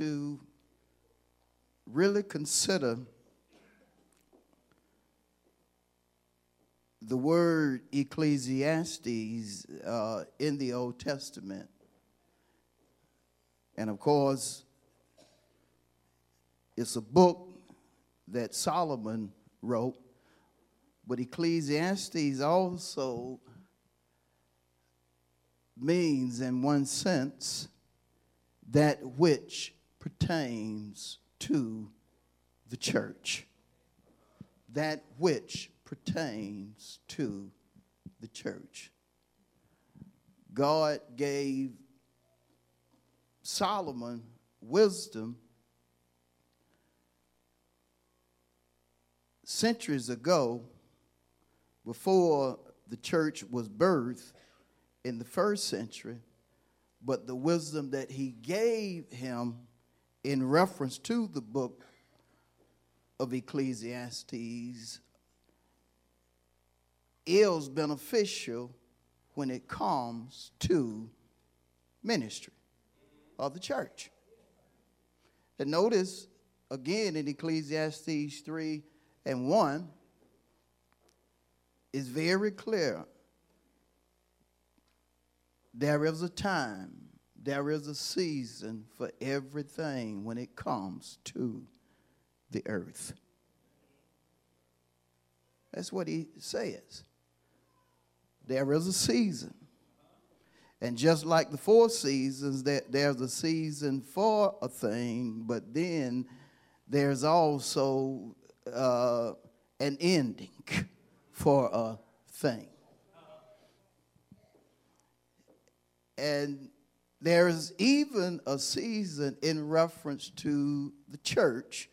To really consider the word Ecclesiastes uh, in the Old Testament. And of course, it's a book that Solomon wrote, but Ecclesiastes also means, in one sense, that which pertains to the church. That which pertains to the church. God gave Solomon wisdom centuries ago before the church was birthed in the first century but the wisdom that he gave him in reference to the book of Ecclesiastes is beneficial when it comes to ministry of the church. And notice again in Ecclesiastes 3 and 1 is very clear there is a time, there is a season for everything when it comes to the earth. That's what he says. There is a season. And just like the four seasons, there's a season for a thing, but then there's also uh, an ending for a thing. And there's even a season in reference to the church,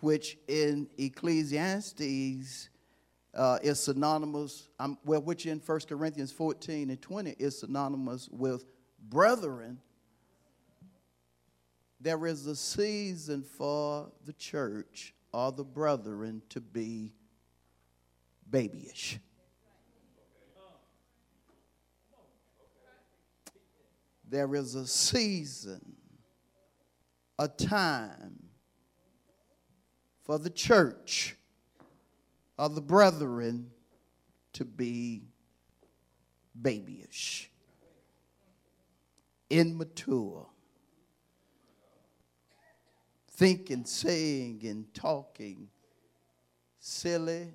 which in Ecclesiastes uh, is synonymous, um, well, which in 1 Corinthians 14 and 20 is synonymous with brethren. There is a season for the church or the brethren to be babyish. There is a season, a time for the church of the brethren to be babyish, immature, thinking, saying, and talking silly,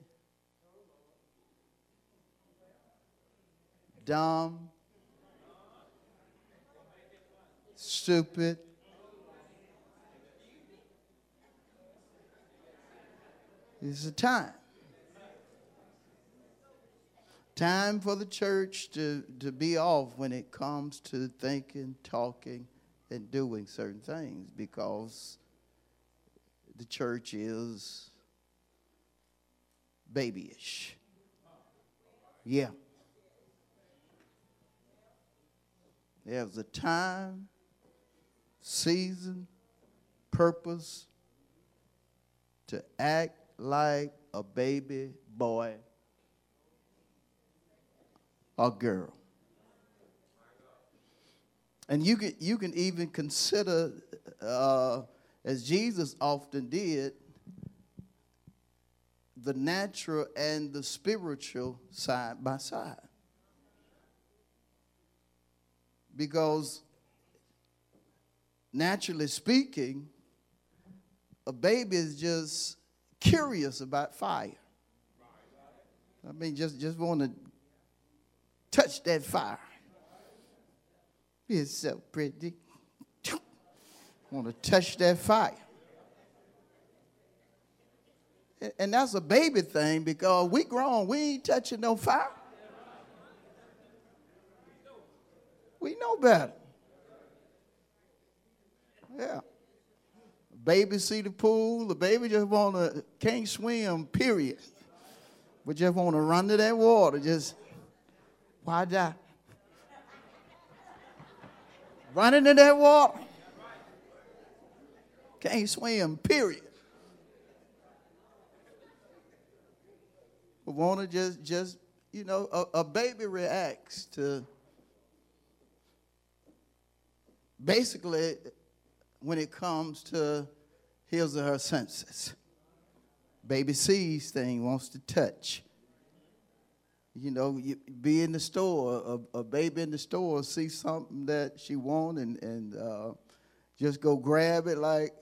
dumb, stupid. It's a time. Time for the church to, to be off when it comes to thinking, talking, and doing certain things because the church is babyish. Yeah. There's a time season, purpose to act like a baby boy or girl. And you can, you can even consider, uh, as Jesus often did, the natural and the spiritual side by side. Because naturally speaking, a baby is just curious about fire. I mean, just, just want to touch that fire. It's so pretty. Want to touch that fire. And that's a baby thing because we grown, we ain't touching no fire. We know better. Yeah. baby see the pool, the baby just wanna can't swim, period. But just wanna run to that water, just why die? Run into that water. Can't swim, period. But wanna just just you know, a, a baby reacts to basically when it comes to his or her senses. Baby sees thing, wants to touch. You know, you be in the store, a, a baby in the store see something that she want and, and uh, just go grab it like,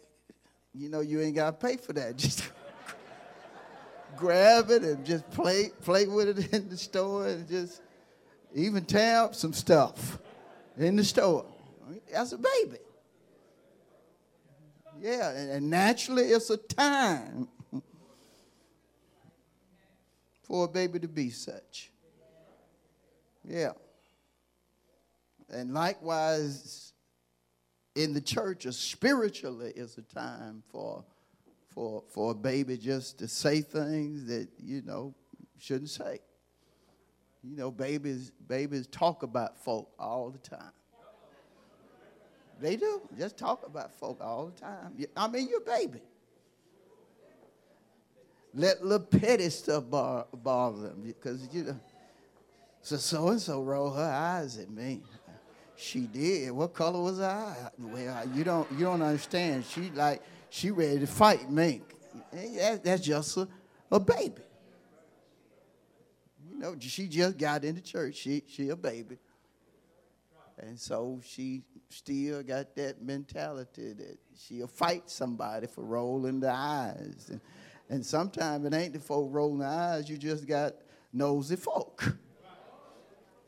you know, you ain't got to pay for that. Just grab it and just play, play with it in the store and just even tear up some stuff in the store. That's a baby. Yeah, and, naturally it's a time for a baby to be such. Yeah. And likewise, in the church, spiritually is a time for, for, for a baby just to say things that, you know, shouldn't say. You know, babies, babies talk about folk all the time. They do. Just talk about folk all the time. I mean, you're a baby. Let little petty stuff bother them because, you know, so so and so rolled her eyes at me. She did. What color was eye? Well, you don't you don't understand. She like she ready to fight me. that's just a, a baby. You know, she just got into church. She she a baby. And so she still got that mentality that she'll fight somebody for rolling the eyes. And, and sometimes it ain't the folk rolling the eyes, you just got nosy folk.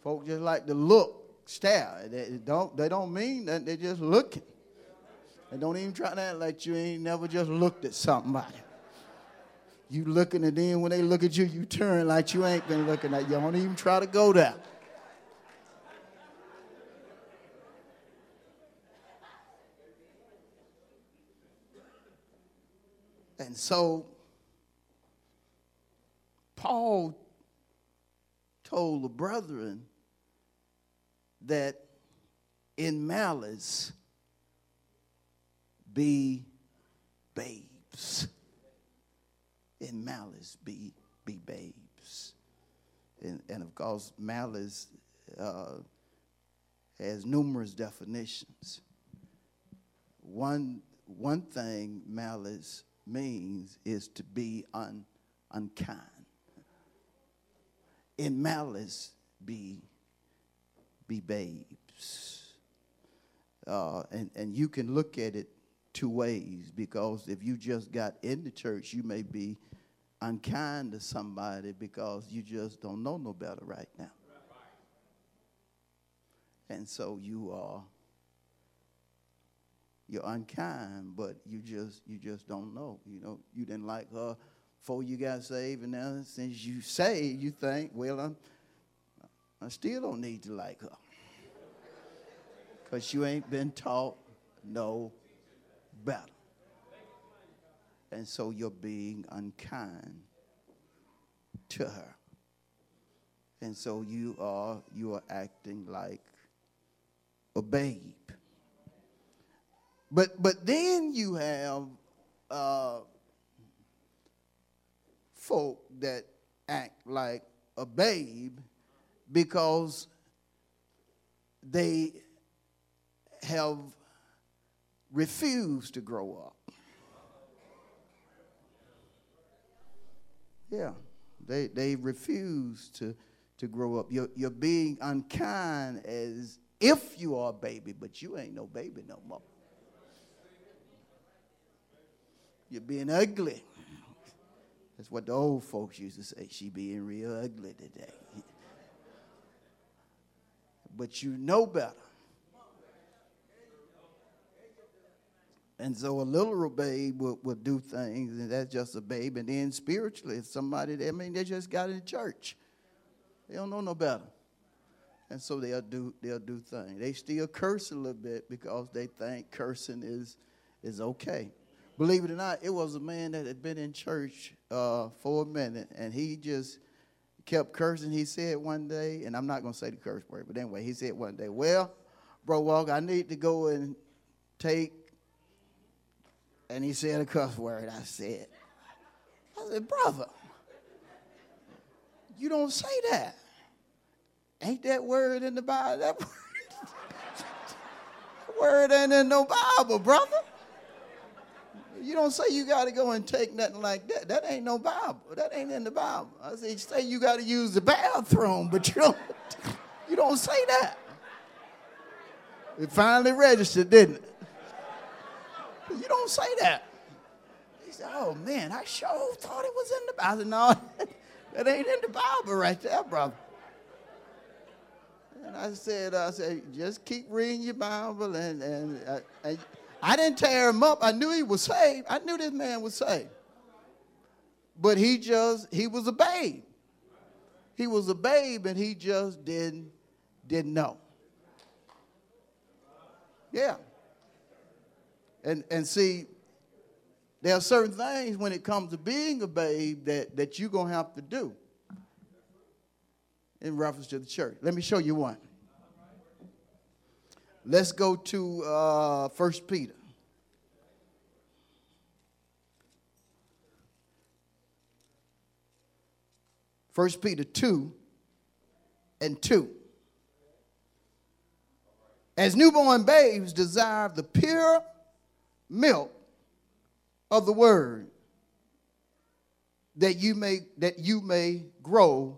Folk just like to look, stare. They don't, they don't mean that, they're just looking. And don't even try to act like you ain't never just looked at somebody. You looking, and then when they look at you, you turn like you ain't been looking at you. Don't even try to go there. And so Paul told the brethren that in malice be babes. In malice be, be babes. And, and of course, malice uh, has numerous definitions. One, one thing malice means is to be un, unkind. In malice, be, be babes. Uh, and, and you can look at it two ways because if you just got in the church, you may be unkind to somebody because you just don't know no better right now. And so you are you're unkind, but you just you just don't know. You know, you didn't like her before you got saved, and now since you say you think, well, I'm, I still don't need to like her. Because you ain't been taught no better. And so you're being unkind to her. And so you are you are acting like a babe. But but then you have uh, folk that act like a babe because they have refused to grow up. Yeah, they they refuse to to grow up. You're you're being unkind as if you are a baby, but you ain't no baby no more. You're being ugly. That's what the old folks used to say. She being real ugly today. But you know better. And so a literal babe will, will do things, and that's just a babe. And then spiritually, it's somebody that, I mean, they just got in church. They don't know no better. And so they'll do, they'll do things. They still curse a little bit because they think cursing is, is okay. Believe it or not, it was a man that had been in church uh, for a minute, and he just kept cursing. He said one day, and I'm not going to say the curse word, but anyway, he said one day, Well, Bro Walker, I need to go and take, and he said a cuss word. I said, I said, Brother, you don't say that. Ain't that word in the Bible? That word, that word ain't in no Bible, brother. You don't say you got to go and take nothing like that. That ain't no Bible. That ain't in the Bible. I say, you say you got to use the bathroom, but you don't, you don't say that. It finally registered, didn't it? You don't say that. He said, oh man, I sure thought it was in the Bible. I said, no, that ain't in the Bible right there, brother. And I said, I said, just keep reading your Bible. And, and uh, I, I, didn't tear him up. I knew he was saved. I knew this man was saved. But he just, he was a babe. He was a babe and he just didn't, didn't know. Yeah. And, and see, there are certain things when it comes to being a babe that, that you're going to have to do in reference to the church. Let me show you one. Let's go to uh, 1 Peter. First Peter 2 and 2. As newborn babes desire the pure milk of the word that you may that you may grow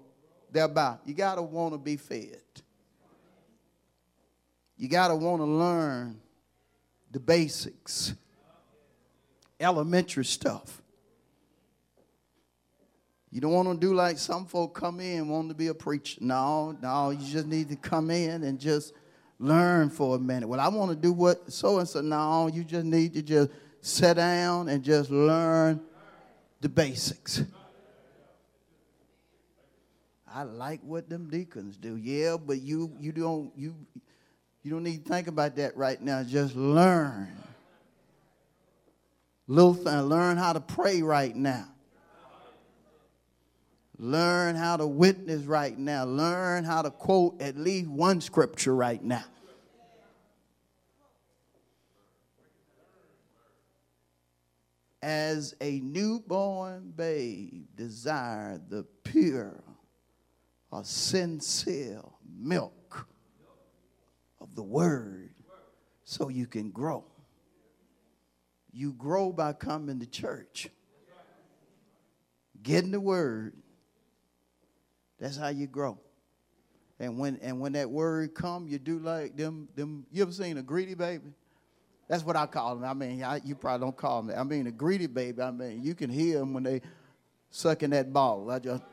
thereby. You got to want to be fed. You got to want to learn the basics, elementary stuff. You don't want to do like some folk come in wanting to be a preacher. No, no, you just need to come in and just learn for a minute. Well, I want to do what so and so. No, you just need to just sit down and just learn the basics. I like what them deacons do. Yeah, but you you don't you you don't need to think about that right now. Just learn. Little thing, uh, learn how to pray right now. Learn how to witness right now. Learn how to quote at least one scripture right now. As a newborn babe, desire the pure or sincere milk the word so you can grow. You grow by coming to church, getting the word. That's how you grow. And when and when that word come, you do like them them. You ever seen a greedy baby? That's what I call them. I mean, I, you probably don't call them that. I mean, a greedy baby. I mean, you can hear them when they sucking that ball. I just.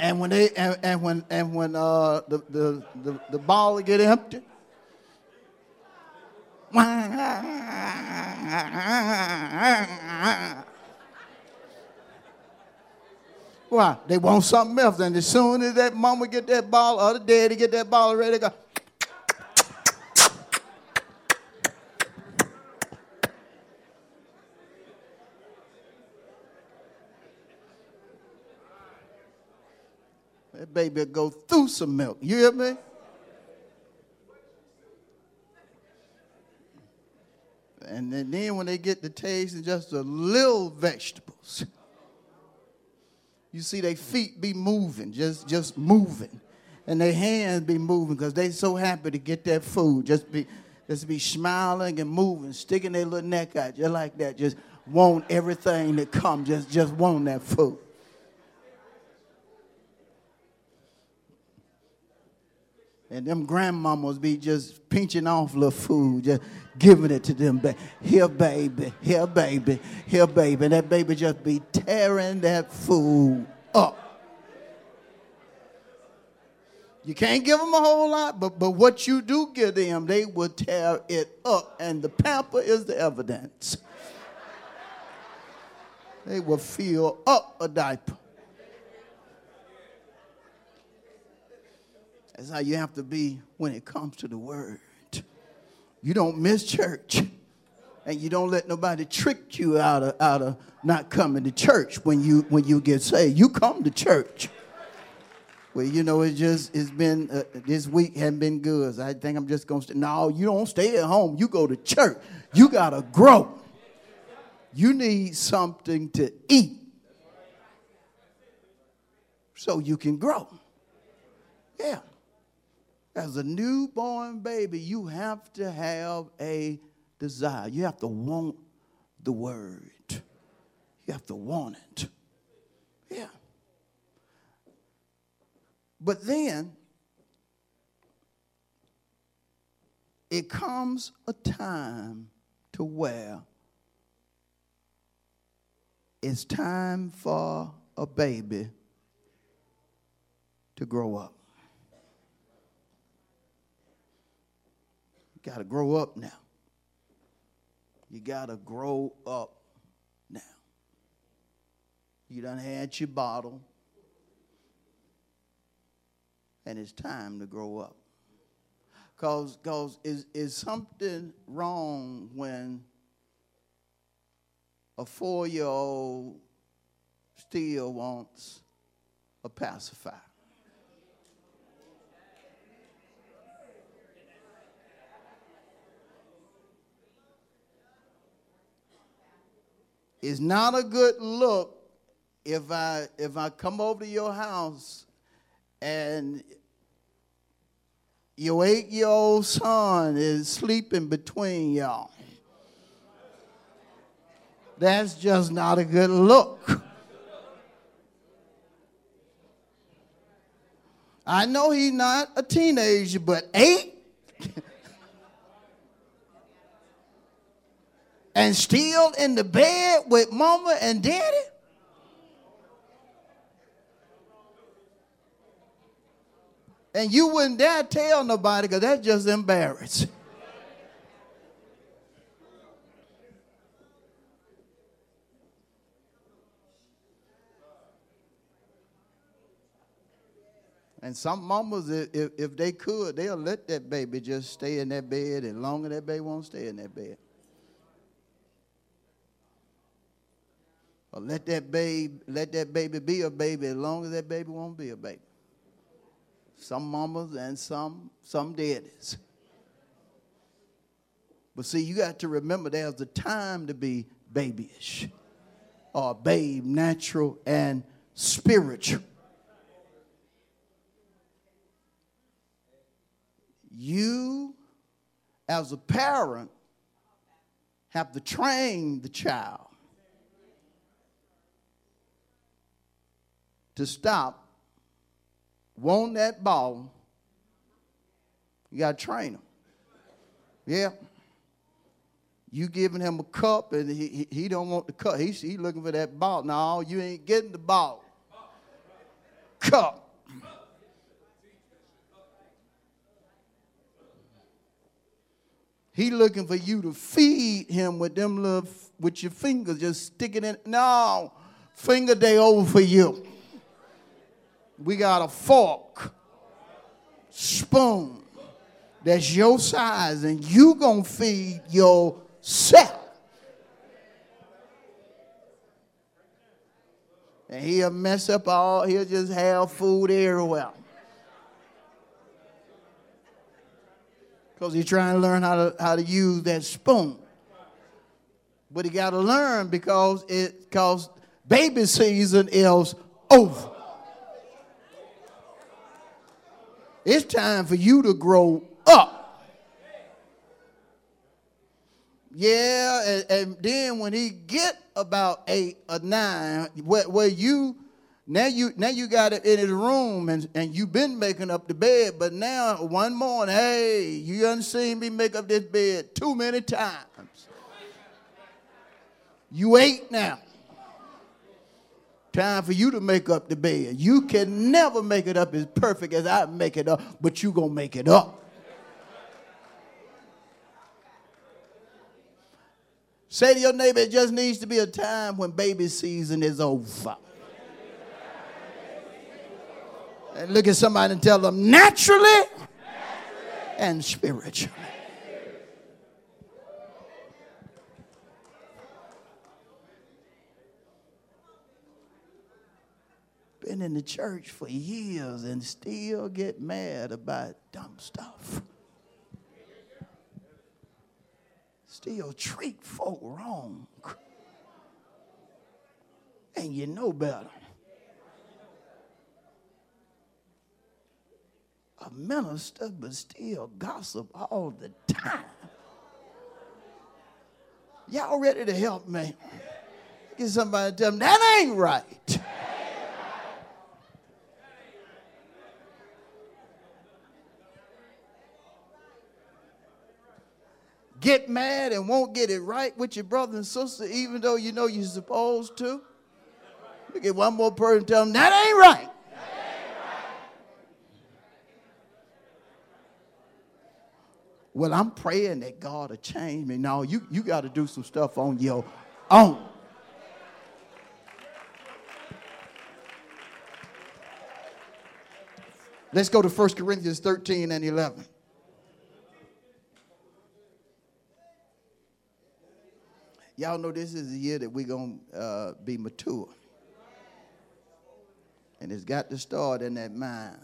And when they and, and when and when uh, the, the the the ball get empty, why? They want something else. And as soon as that mama get that ball or the daddy get that ball ready to go. That baby go through some milk. You hear me? And then when they get the taste of just a little vegetables, you see their feet be moving, just, just moving. And their hands be moving because they so happy to get that food. Just be, just be smiling and moving, sticking their little neck out just like that. Just want everything that come. Just, just want that food. And them grandmamas be just pinching off little food, just giving it to them. Here, baby, here, baby, here, baby. And that baby just be tearing that food up. You can't give them a whole lot, but, but what you do give them, they will tear it up. And the pamper is the evidence. They will fill up a diaper. That's how you have to be when it comes to the word. You don't miss church. And you don't let nobody trick you out of, out of not coming to church when you when you get saved. You come to church. Well, you know, it just it's been uh, this week hasn't been good. So I think I'm just gonna stay. No, you don't stay at home. You go to church. You gotta grow. You need something to eat so you can grow. Yeah. As a newborn baby, you have to have a desire. You have to want the word. You have to want it. Yeah. But then it comes a time to where it's time for a baby to grow up. Got to grow up now. You got to grow up now. You done had your bottle, and it's time to grow up. Because cause is, is something wrong when a four year old still wants a pacifier? It's not a good look if I if I come over to your house and your eight year old son is sleeping between y'all. That's just not a good look. I know he's not a teenager, but eight? and still in the bed with mama and daddy? And you wouldn't dare tell nobody because that's just embarrassing. And some mamas, if, if they could, they'll let that baby just stay in that bed as long as that baby won't stay in that bed. Or let that baby, let that baby be a baby as long as that baby won't be a baby. Some mamas and some some daddies. But see, you got to remember there's a time to be babyish. Or babe, natural and spiritual. You, as a parent, have to train the child to stop want that ball, you got to train him. Yeah. You giving him a cup and he, he, don't want the cup. He's he looking for that ball. No, you ain't getting the ball. Cup. He looking for you to feed him with them little with your fingers, just sticking in. No, finger day over for you. We got a fork, spoon that's your size, and you gonna feed yourself. And he'll mess up all, he'll just have food everywhere. Because he's trying to learn how to, how to use that spoon. But he got to learn because it because baby season is over. It's time for you to grow up. Yeah, and, and then when he get about eight or nine, where, where you now you now you got it in his room and, and you've been making up the bed, but now one morning, hey, you done seen me make up this bed too many times. You eight now. Time for you to make up the bed. You can never make it up as perfect as I make it up, but you going to make it up. Say to your neighbor, it just needs to be a time when baby season is over. And look at somebody and tell them naturally, naturally. and spiritually. In the church for years and still get mad about dumb stuff. Still treat folk wrong. And you know better. a minister, but still gossip all the time. Y'all ready to help me? Get somebody to tell them that ain't right. Get mad and won't get it right with your brother and sister, even though you know you're supposed to. Look at one more person tell them that ain't right. well, I'm praying that God will change me. No, you, you got to do some stuff on your own. Let's go to 1 Corinthians 13 and 11. Y'all know this is the year that we're going to uh, be mature. And it's got to start in that mind.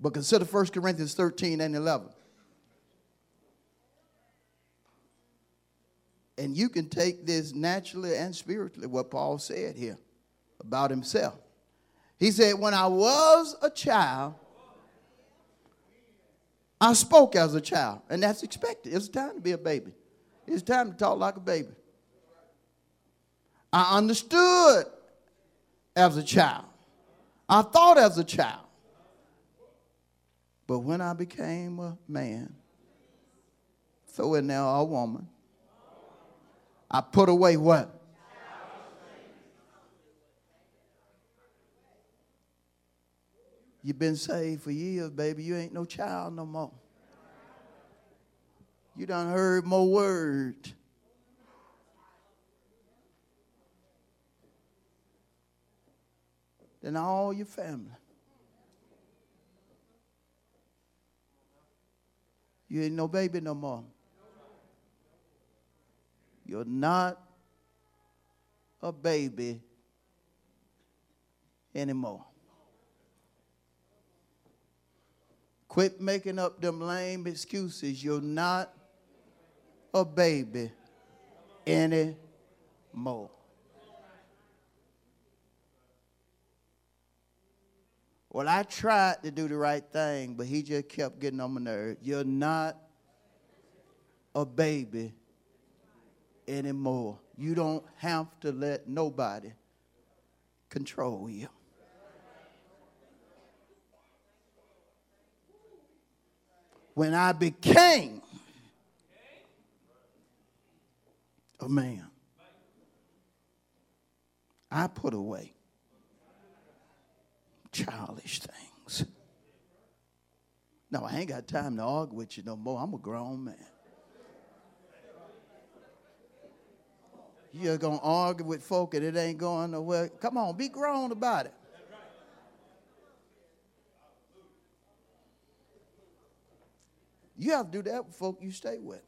But consider 1 Corinthians 13 and 11. And you can take this naturally and spiritually, what Paul said here about himself. He said, When I was a child, I spoke as a child. And that's expected. It's time to be a baby, it's time to talk like a baby. I understood as a child, I thought as a child. But when I became a man, so in there a woman, I put away what? You've been saved for years, baby. You ain't no child no more. You done heard more words. Than all your family. You ain't no baby no more. You're not a baby anymore. Quit making up them lame excuses. You're not a baby anymore. Well, I tried to do the right thing, but he just kept getting on my nerves. You're not a baby anymore. You don't have to let nobody control you. When I became a man, I put away childish things. No, I ain't got time to argue with you no more. I'm a grown man. You're going to argue with folk and it ain't going nowhere. Come on, be grown about it. You have to do that with folk you stay with.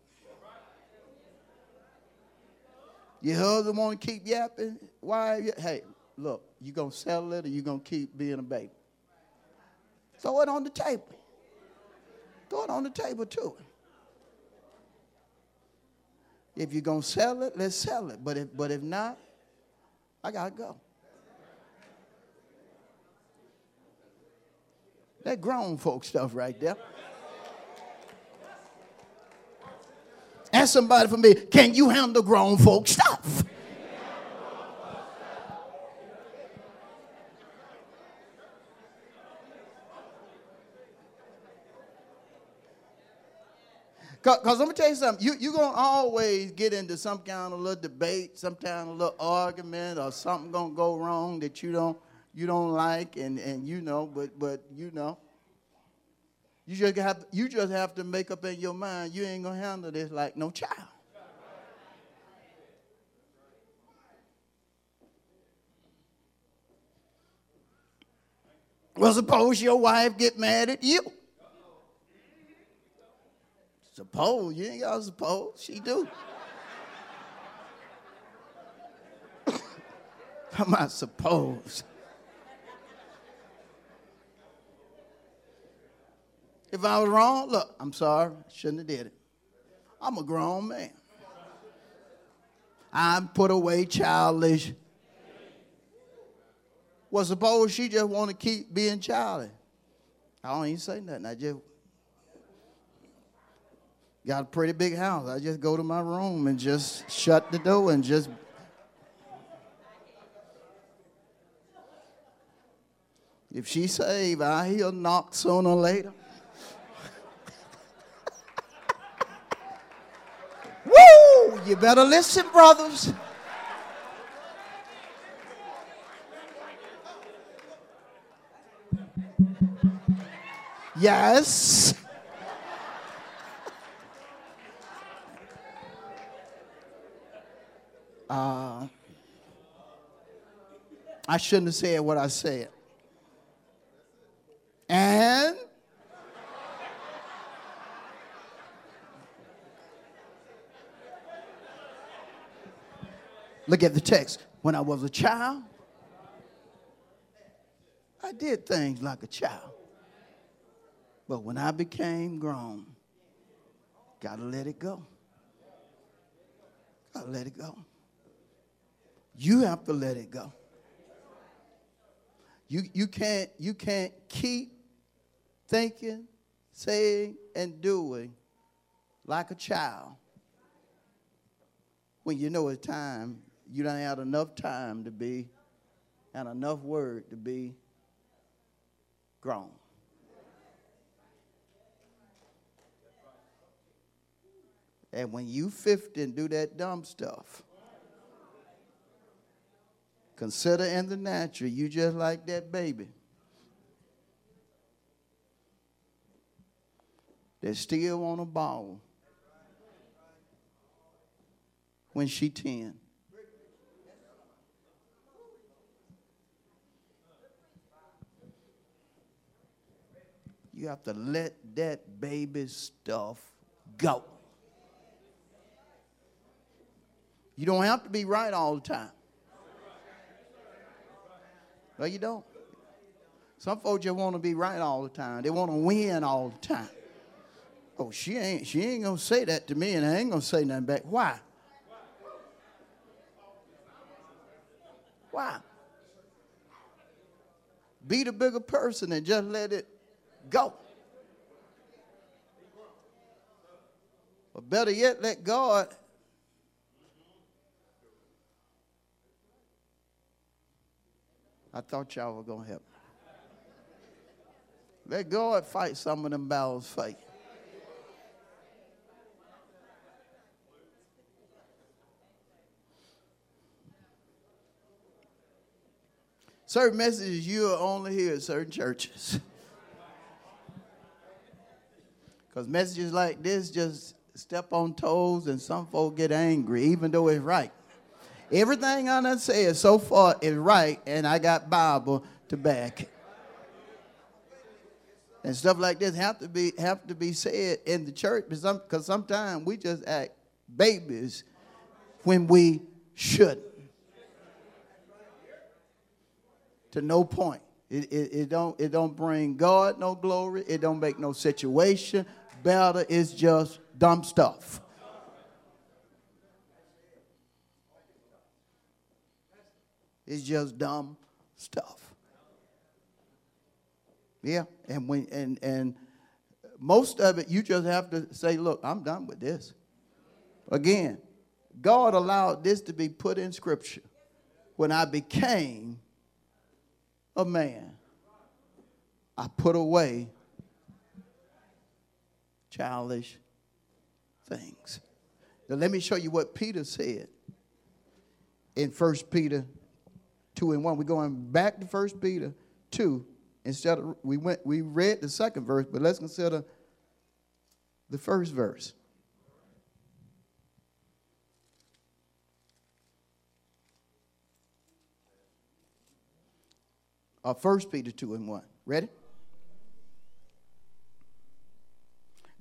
Your husband to keep yapping? Why? Hey, look, you to settle it or you to keep being a baby? Throw it on the table. Throw it on the table too. If you're to sell it, let's sell it. But if, but if not, I got to go. That grown folk stuff right there. Ask somebody for me, can you handle grown folk stuff? Because let me tell you something. You, you're going to always get into some kind of little debate, some kind of little argument, or something going to go wrong that you don't, you don't like, and, and you know, but, but you know. You just, have, you just have to make up in your mind you ain't to handle this like no child. Well, suppose your wife get mad at you. Suppose you ain't got to suppose she do. Come on, suppose. If I was wrong, look, I'm sorry, shouldn't have did it. I'm a grown man. I'm put away childish. Well, suppose she just want to keep being childish. I don't even say nothing. I just got a pretty big house. I just go to my room and just shut the door and just If she saved, I hear knock sooner or later. Woo! You better listen, brothers. Yes. Uh, I shouldn't have said what I said. Look at the text. When I was a child, I did things like a child. But when I became grown, gotta let it go. Gotta let it go. You have to let it go. You, you, can't, you can't keep thinking, saying, and doing like a child when you know it's time, you don't have enough time to be and enough word to be grown. And when you 50 and do that dumb stuff, consider in the natural, you just like that baby. That still want a ball when she 10. You have to let that baby stuff go. You don't have to be right all the time. No, you don't. Some folks just want to be right all the time. They want to win all the time. Oh, she ain't she ain't gonna say that to me, and I ain't gonna say nothing back. Why? Why? Be the bigger person and just let it go. Or better yet, let God I thought y'all were going to help. Let God fight some of them battles for you. Certain messages you will only hear at certain churches. Because messages like this just step on toes and some folk get angry, even though it's right. Everything I done said so far is right, and I got Bible to back. And stuff like this have to be have to be said in the church because some, sometimes we just act babies when we shouldn't. To no point. It, it, it, don't, it don't bring God no glory. It don't make no situation better. It's just dumb stuff. It's just dumb stuff. Yeah, and when and and most of it you just have to say, look, I'm done with this. Again, God allowed this to be put in scripture when I became a man. I put away childish things. Now let me show you what Peter said in 1 Peter 2 and 1. We're going back to 1 Peter 2. Instead of we went we read the second verse, but let's consider the first verse. Uh, 1 Peter 2 and 1. Ready?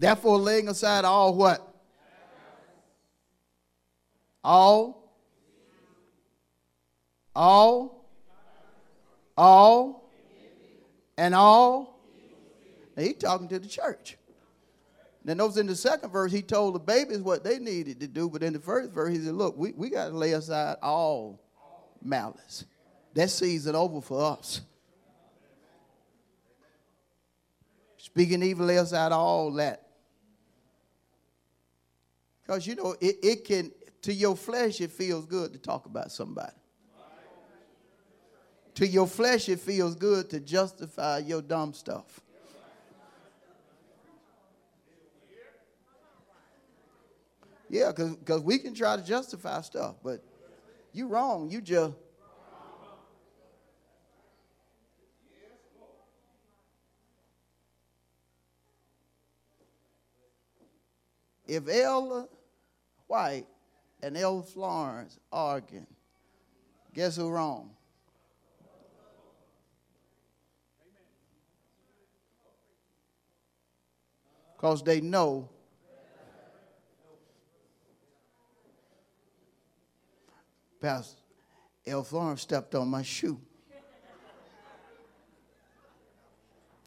Therefore, laying aside all what? All. All. All. And all. He talking to the church. Then those in the second verse, he told the babies what they needed to do. But in the first verse, he said, Look, we, we got to lay aside all malice. That season over for us. Speaking evil, lay aside all that. Because, you know, it, it can, to your flesh, it feels good to talk about somebody. To your flesh, it feels good to justify your dumb stuff. Yeah, because we can try to justify stuff, but you wrong. You just. If Ella White and L. Florence arguing. Guess who wrong? Because they know Pastor L. Florence stepped on my shoe.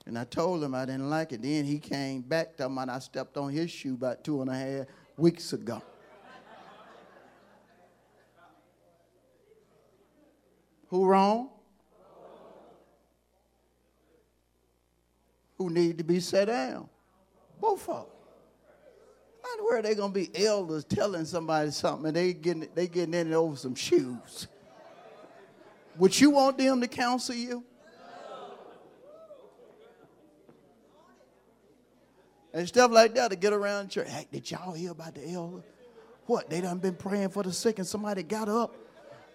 And I told him I didn't like it. Then he came back talking and I stepped on his shoe about two and a half weeks ago. Who wrong? Who need to be set down? Both of them. Not where they gonna be elders telling somebody something and they getting they getting in over some shoes. Would you want them to counsel you? And stuff like that to get around church. Hey, did y'all hear about the elder? What? They done been praying for the sick and somebody got up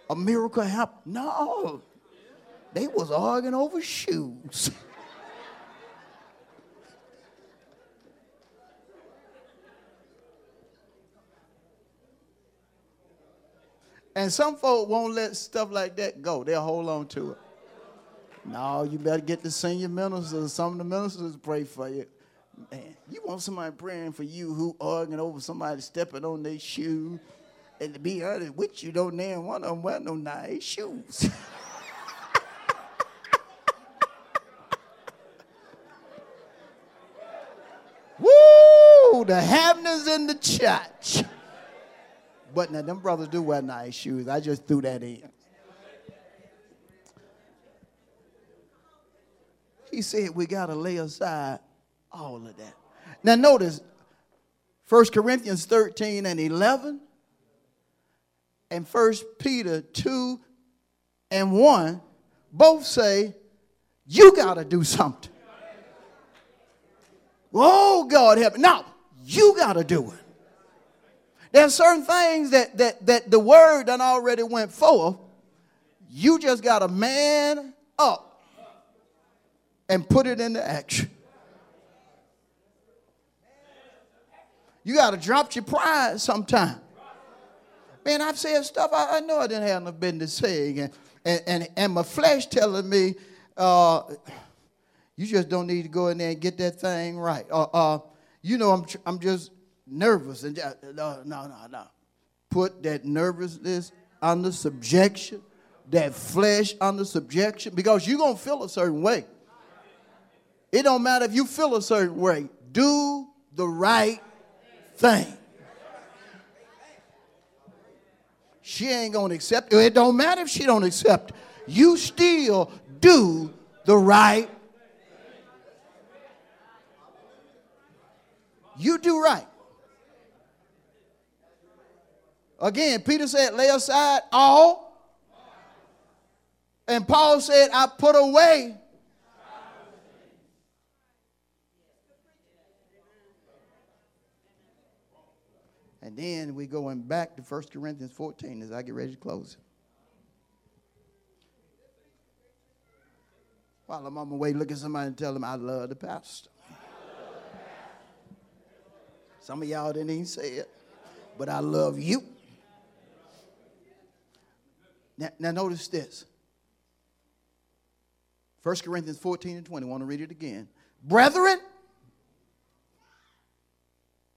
a miracle happened. No, they was arguing over shoes. and some folk won't let stuff like that go. They'll hold on to it. No, you better get the senior ministers. Some of the ministers pray for you. Man, you want somebody praying for you who arguing over somebody stepping on their shoe and to be honest with you, don't name one of them wear no nice shoes. Woo! The happenings in the church. But now, them brothers do wear nice shoes. I just threw that in. He said we got to lay aside all of that. Now, notice 1 Corinthians 13 and 11 and First Peter 2 and 1 both say, you got to do something. Oh, God help me. Now, you got to do it. There are certain things that, that, that the word done already went forth. You just got to man up and put it into action. You got to drop your pride sometime. Man, I've said stuff I, I know I didn't have no business saying. And, and, and, and my flesh telling me, uh, you just don't need to go in there and get that thing right. Uh, uh, you know, I'm, I'm just nervous. And just, no, no, no, no. Put that nervousness under subjection, that flesh under subjection, because you're going to feel a certain way. It don't matter if you feel a certain way. Do the right thing. She ain't to accept it. It don't matter if she don't accept. You still do the right. You do right. Again, Peter said, lay aside all. And Paul said, I put away And then we're going back to 1 Corinthians 14 as I get ready to close. While I'm on my way, look at somebody and tell them, I love the pastor. Some of y'all didn't even say it, but I love you. Now, now notice this. 1 Corinthians 14 and 20. I want to read it again. Brethren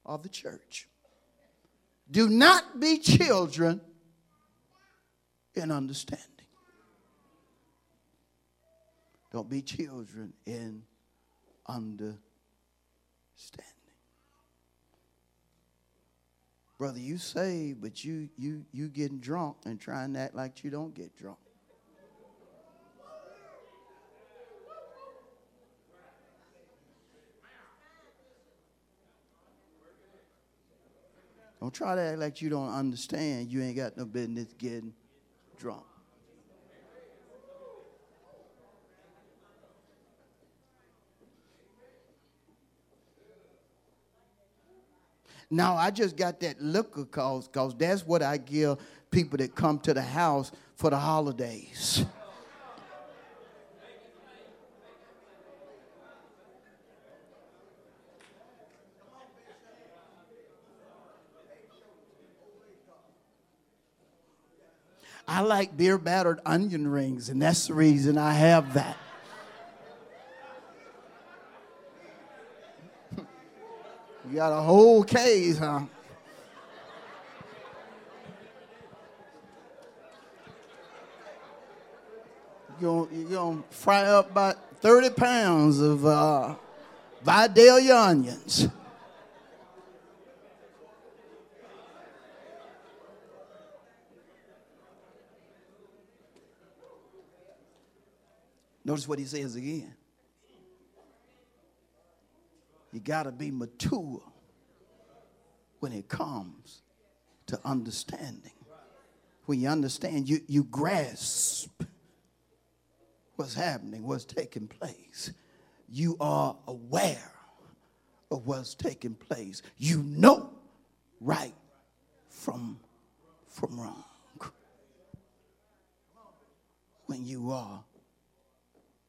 of the church, do not be children in understanding. Don't be children in understanding. Brother, you say, but you you you getting drunk and trying to act like you don't get drunk. Don't try to act like you don't understand. You ain't got no business getting drunk. Now I just got that liquor cause cause that's what I give people that come to the house for the holidays. I like beer battered onion rings, and that's the reason I have that. you got a whole case, huh? You're going to fry up about 30 pounds of uh, Vidalia onions. Notice what he says again. You got to be mature when it comes to understanding. When you understand, you, you grasp what's happening, what's taking place. You are aware of what's taking place. You know right from, from wrong. When you are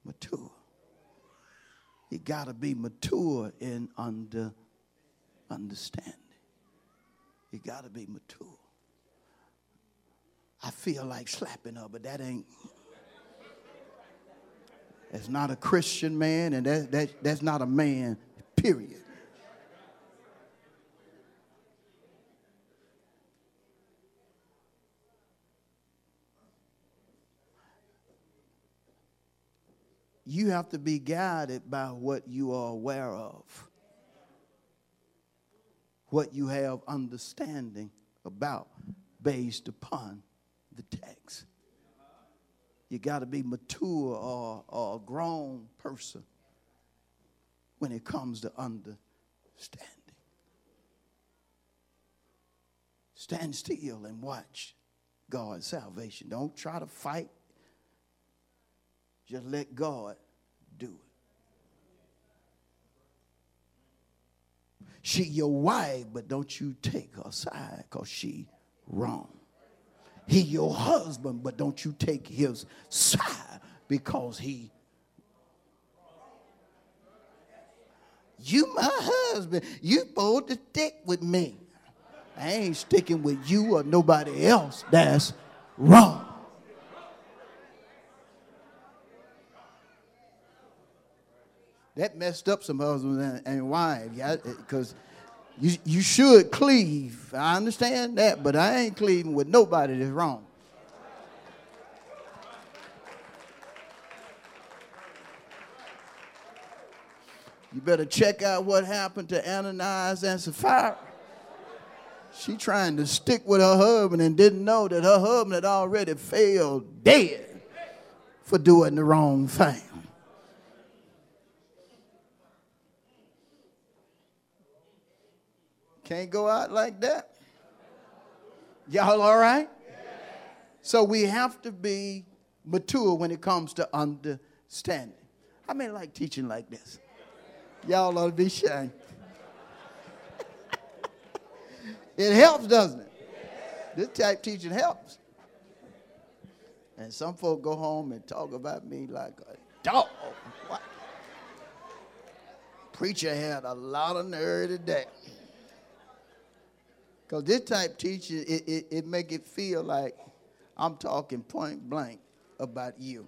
mature. You got to be mature in under understanding. You got to be mature. I feel like slapping her, but that ain't. That's not a Christian man, and that, that, that's not a man, period. You have to be guided by what you are aware of, what you have understanding about based upon the text. You got to be mature or, or a grown person when it comes to understanding. Stand still and watch God's salvation. Don't try to fight just let God do it. She your wife, but don't you take her side because she wrong. He your husband, but don't you take his side because he You my husband. You supposed to stick with me. I ain't sticking with you or nobody else. That's wrong. That messed up some husbands and, and wives, yeah, because you, you should cleave. I understand that, but I ain't cleaving with nobody that's wrong. You better check out what happened to Ananias and Sapphira. She trying to stick with her husband and didn't know that her husband had already failed dead for doing the wrong thing. Can't go out like that. Y'all all right? So we have to be mature when it comes to understanding. How many like teaching like this? Y'all ought to be ashamed. it helps, doesn't it? This type teaching helps. And some folk go home and talk about me like a dog. What? Preacher had a lot of nerve today. Because this type teaching, it, it, it make it feel like I'm talking point blank about you.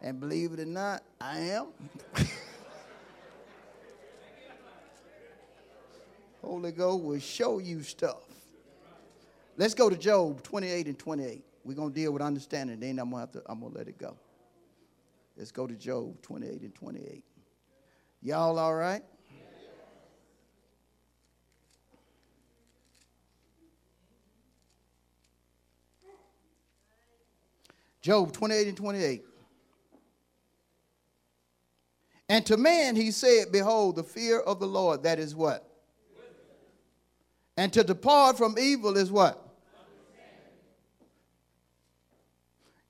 And believe it or not, I am. Holy Ghost will show you stuff. Let's go to Job 28 and 28. We're going to deal with understanding. Then I'm going to I'm to let it go. Let's go to Job 28 and 28. Y'all all right? Job 28 and 28. And to man he said, Behold, the fear of the Lord, that is what? And to depart from evil is what?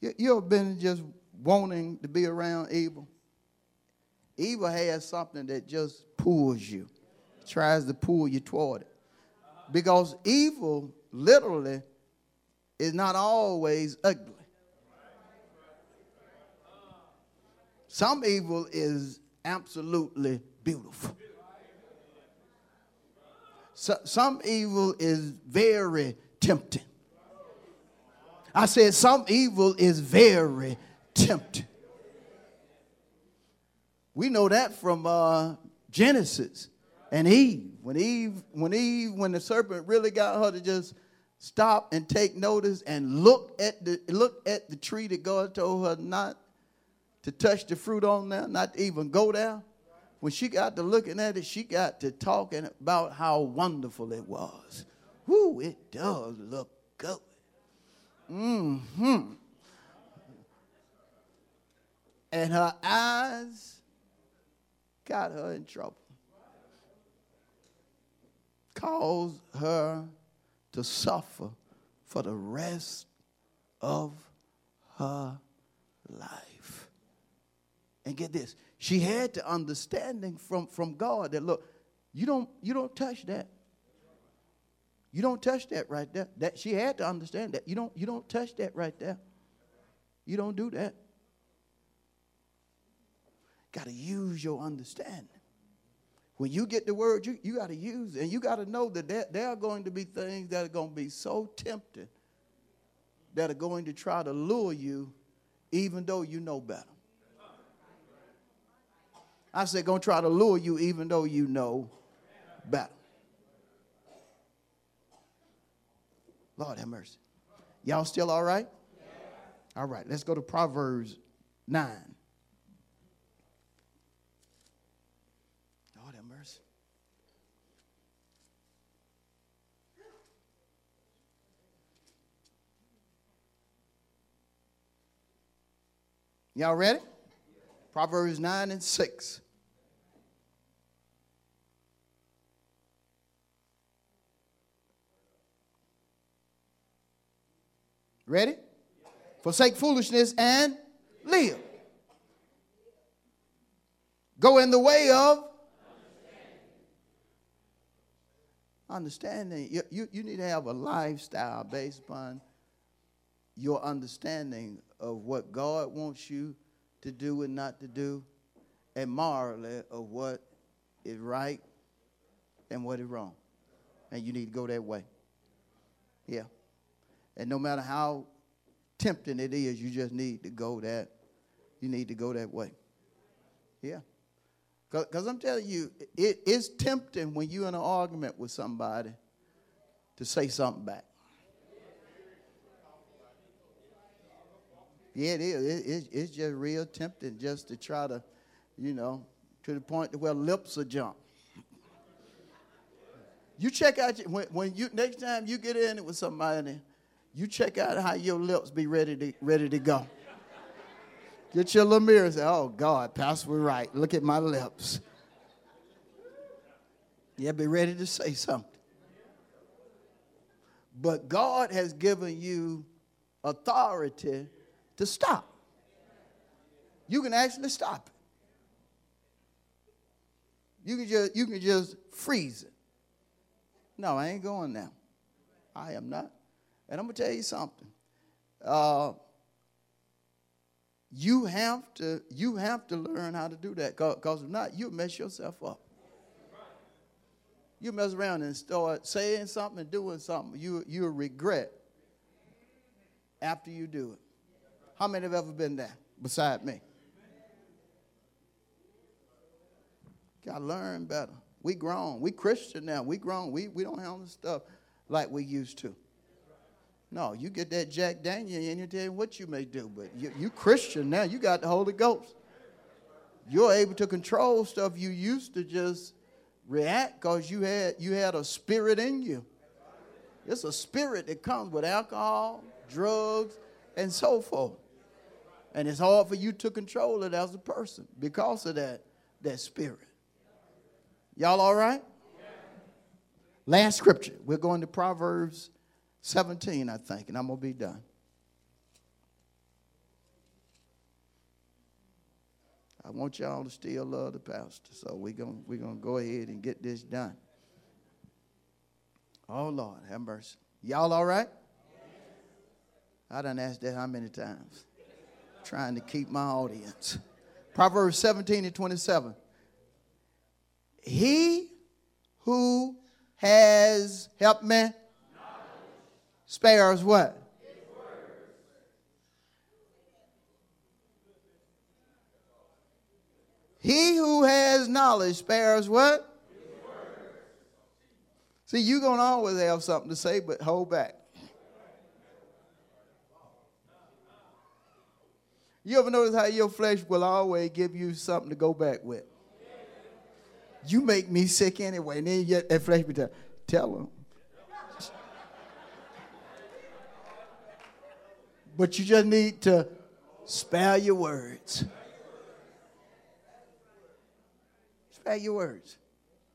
You, you have been just wanting to be around evil? Evil has something that just pulls you, tries to pull you toward it. Because evil literally is not always ugly. Some evil is absolutely beautiful. So, some evil is very tempting. I said, some evil is very tempting. We know that from uh, Genesis and Eve. When Eve, when Eve, when the serpent really got her to just stop and take notice and look at the look at the tree that God told her not to touch the fruit on there, not even go there. When she got to looking at it, she got to talking about how wonderful it was. Whoo, it does look good. Mm-hmm. And her eyes got her in trouble. Caused her to suffer for the rest of her life. And get this, she had the understanding from, from God that look, you don't you don't touch that. You don't touch that right there. That she had to understand that. You don't you don't touch that right there. You don't do that. Got to use your understanding. When you get the word, you, you got to use it. And you got to know that there, there are going to be things that are going to be so tempting that are going to try to lure you even though you know better. I said, going to try to lure you even though you know better. Lord have mercy. Y'all still all right? All right, let's go to Proverbs 9. Lord have mercy. Y'all ready? Proverbs 9 and 6. Ready? Forsake foolishness and live. Go in the way of understanding. You, you, you, need to have a lifestyle based upon your understanding of what God wants you to do and not to do, and morally of what is right and what is wrong. And you need to go that way. Yeah. And no matter how tempting it is, you just need to go that, you need to go that way. Yeah. Because I'm telling you, it is tempting when you're in an argument with somebody to say something back. Yeah, it is. It, it, it's just real tempting just to try to, you know, to the point where lips are jump. You check out when, when you next time you get in it with somebody you check out how your lips be ready to, ready to go. Get your little mirror and say, oh, God, Pastor right. Look at my lips. Yeah, be ready to say something. But God has given you authority to stop. You can actually stop it. You can just you can just freeze it. No, I ain't going now. I am not. And I'm going to tell you something. Uh, you have to you have to learn how to do that because if not, you mess yourself up. You mess around and start saying something and doing something you you regret after you do it. How many have ever been there beside me? Got to learn better. We grown. We Christian now. We grown. We, we don't handle stuff like we used to. No, you get that Jack Daniel and you tell you what you may do, but you, you Christian now. You got the Holy Ghost. You're able to control stuff you used to just react because you had you had a spirit in you. It's a spirit that comes with alcohol, drugs, and so forth. And it's hard for you to control it as a person because of that, that spirit. Y'all all right? Last scripture. We're going to Proverbs 17, I think, and I'm going to be done. I want y'all to still love the pastor, so we're going we're gonna go ahead and get this done. Oh, Lord, have mercy. Y'all all right? I done asked that how many times? Trying to keep my audience. Proverbs 17 and 27. He who has, helped me, spares what? He who has knowledge spares what? See, you're going to always have something to say, but hold back. You ever notice how your flesh will always give you something to go back with? You make me sick anyway. And then that flesh be tell, tell him. But you just need to spell your words. Spell your words.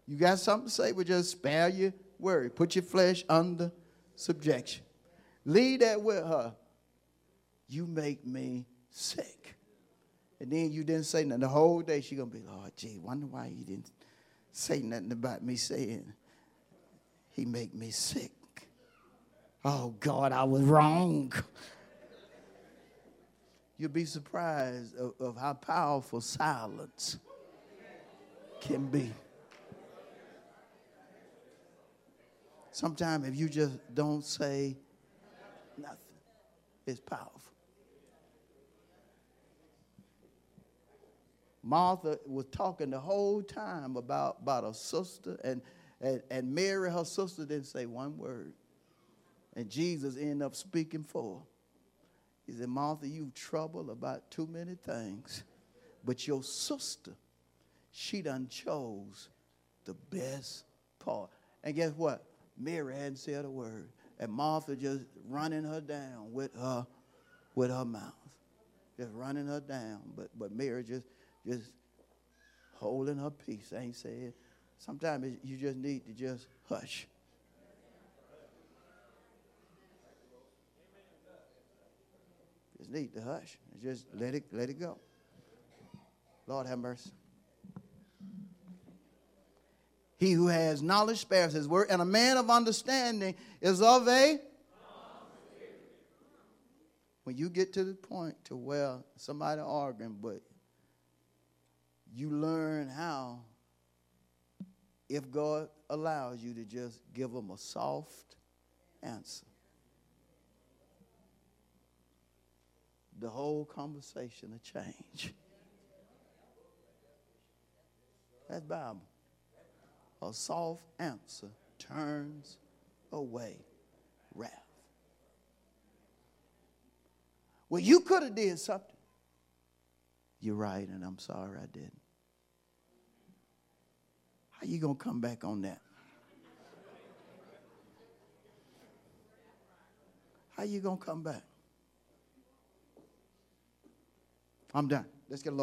You got something to say, but just spell your word. Put your flesh under subjection. Leave that with her. You make me sick. And then you didn't say nothing. The whole day she gonna be, Lord, gee, wonder why you didn't say nothing about me saying he make me sick. Oh God, I was wrong. You'll be surprised of, of how powerful silence can be. Sometimes if you just don't say nothing, it's powerful. Martha was talking the whole time about, about her sister, and, and, and Mary, her sister, didn't say one word. And Jesus ended up speaking for her. He said, Martha, you trouble about too many things, but your sister, she done chose the best part. And guess what? Mary hadn't said a word. And Martha just running her down with her, with her mouth. Just running her down. But, but Mary just just holding her peace. Ain't saying. Sometimes you just need to just hush. Need to hush. Just let it let it go. Lord have mercy. He who has knowledge spares his word, and a man of understanding is of a. When you get to the point to where somebody arguing, but you learn how, if God allows you to just give them a soft answer. The whole conversation will change. That's Bible. A soft answer turns away wrath. Well, you could have did something. You're right, and I'm sorry I didn't. How you to come back on that? How you to come back? I'm done. Let's get a